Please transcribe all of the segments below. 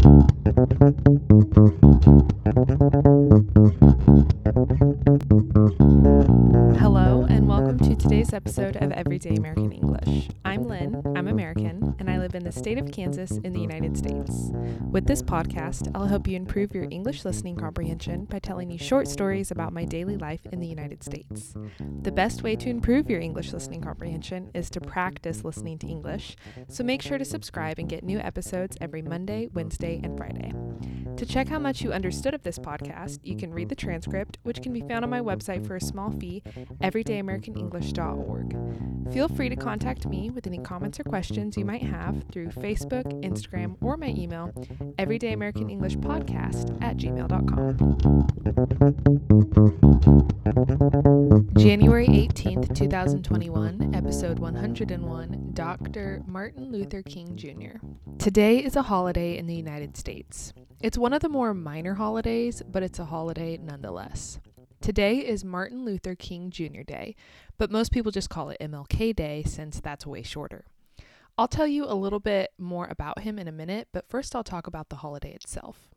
Thank you. Today's episode of Everyday American English. I'm Lynn, I'm American, and I live in the state of Kansas in the United States. With this podcast, I'll help you improve your English listening comprehension by telling you short stories about my daily life in the United States. The best way to improve your English listening comprehension is to practice listening to English, so make sure to subscribe and get new episodes every Monday, Wednesday, and Friday. To check how much you understood of this podcast, you can read the transcript, which can be found on my website for a small fee, everydayamericanenglish.org. Feel free to contact me with any comments or questions you might have through Facebook, Instagram, or my email, Everyday American English Podcast at gmail.com. January 18th, 2021, episode 101, Dr. Martin Luther King Jr. Today is a holiday in the United States. It's one of the more minor holidays, but it's a holiday nonetheless. Today is Martin Luther King Jr. Day, but most people just call it MLK Day since that's way shorter. I'll tell you a little bit more about him in a minute, but first I'll talk about the holiday itself.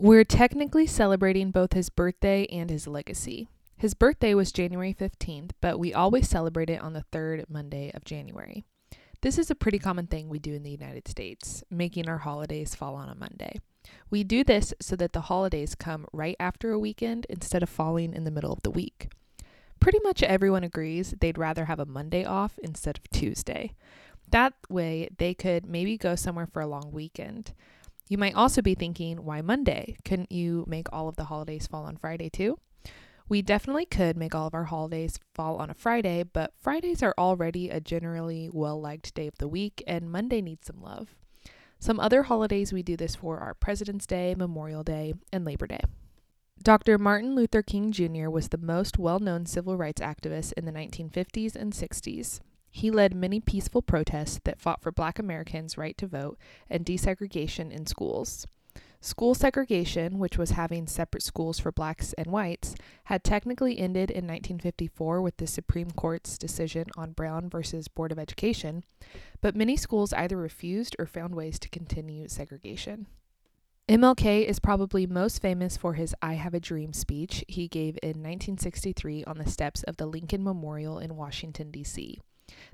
We're technically celebrating both his birthday and his legacy. His birthday was January 15th, but we always celebrate it on the third Monday of January. This is a pretty common thing we do in the United States, making our holidays fall on a Monday. We do this so that the holidays come right after a weekend instead of falling in the middle of the week. Pretty much everyone agrees they'd rather have a Monday off instead of Tuesday. That way, they could maybe go somewhere for a long weekend. You might also be thinking, why Monday? Couldn't you make all of the holidays fall on Friday too? We definitely could make all of our holidays fall on a Friday, but Fridays are already a generally well liked day of the week, and Monday needs some love. Some other holidays we do this for are President's Day, Memorial Day, and Labor Day. Dr. Martin Luther King Jr. was the most well known civil rights activist in the 1950s and 60s. He led many peaceful protests that fought for black Americans' right to vote and desegregation in schools. School segregation, which was having separate schools for blacks and whites, had technically ended in 1954 with the Supreme Court's decision on Brown versus Board of Education, but many schools either refused or found ways to continue segregation. MLK is probably most famous for his I Have a Dream speech he gave in 1963 on the steps of the Lincoln Memorial in Washington, D.C.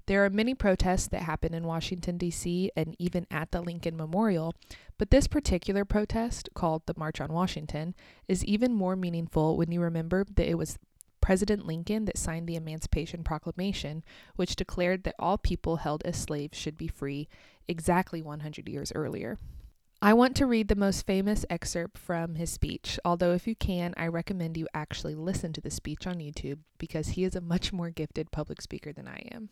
There are many protests that happen in Washington, D.C., and even at the Lincoln Memorial, but this particular protest, called the March on Washington, is even more meaningful when you remember that it was President Lincoln that signed the Emancipation Proclamation, which declared that all people held as slaves should be free exactly 100 years earlier. I want to read the most famous excerpt from his speech, although, if you can, I recommend you actually listen to the speech on YouTube because he is a much more gifted public speaker than I am.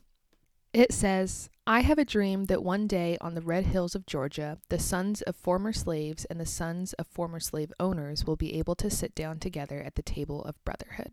It says, I have a dream that one day on the red hills of Georgia, the sons of former slaves and the sons of former slave owners will be able to sit down together at the table of brotherhood.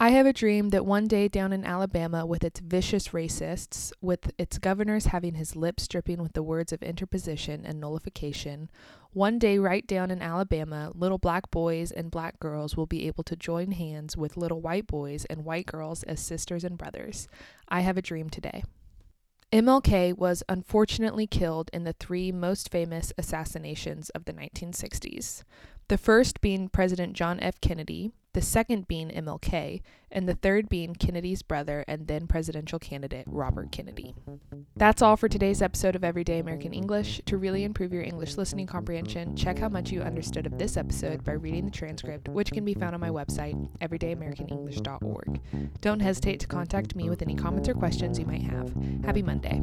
I have a dream that one day down in Alabama, with its vicious racists, with its governors having his lips dripping with the words of interposition and nullification, one day right down in Alabama, little black boys and black girls will be able to join hands with little white boys and white girls as sisters and brothers. I have a dream today. MLK was unfortunately killed in the three most famous assassinations of the 1960s. The first being President John F. Kennedy, the second being MLK, and the third being Kennedy's brother and then presidential candidate Robert Kennedy. That's all for today's episode of Everyday American English. To really improve your English listening comprehension, check how much you understood of this episode by reading the transcript, which can be found on my website, everydayamericanenglish.org. Don't hesitate to contact me with any comments or questions you might have. Happy Monday.